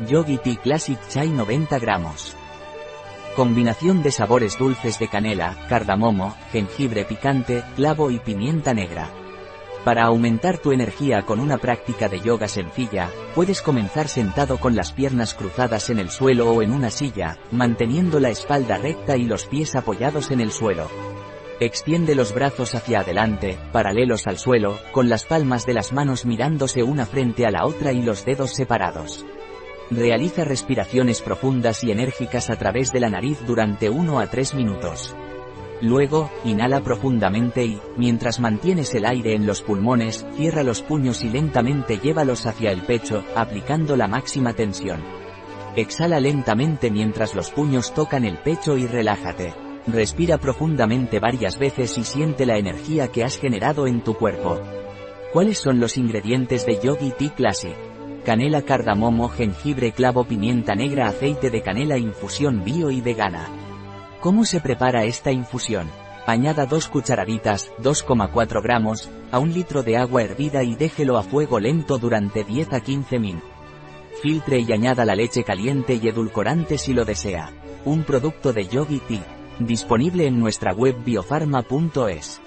Yogi Tea Classic Chai 90 gramos. Combinación de sabores dulces de canela, cardamomo, jengibre picante, clavo y pimienta negra. Para aumentar tu energía con una práctica de yoga sencilla, puedes comenzar sentado con las piernas cruzadas en el suelo o en una silla, manteniendo la espalda recta y los pies apoyados en el suelo. Extiende los brazos hacia adelante, paralelos al suelo, con las palmas de las manos mirándose una frente a la otra y los dedos separados. Realiza respiraciones profundas y enérgicas a través de la nariz durante 1 a 3 minutos. Luego, inhala profundamente y, mientras mantienes el aire en los pulmones, cierra los puños y lentamente llévalos hacia el pecho, aplicando la máxima tensión. Exhala lentamente mientras los puños tocan el pecho y relájate. Respira profundamente varias veces y siente la energía que has generado en tu cuerpo. ¿Cuáles son los ingredientes de Yogi Tea Classic? Canela, cardamomo, jengibre, clavo, pimienta negra, aceite de canela, infusión bio y vegana. ¿Cómo se prepara esta infusión? Añada 2 cucharaditas, 2,4 gramos, a un litro de agua hervida y déjelo a fuego lento durante 10 a 15 min. Filtre y añada la leche caliente y edulcorante si lo desea. Un producto de Yogi Tea. Disponible en nuestra web biofarma.es.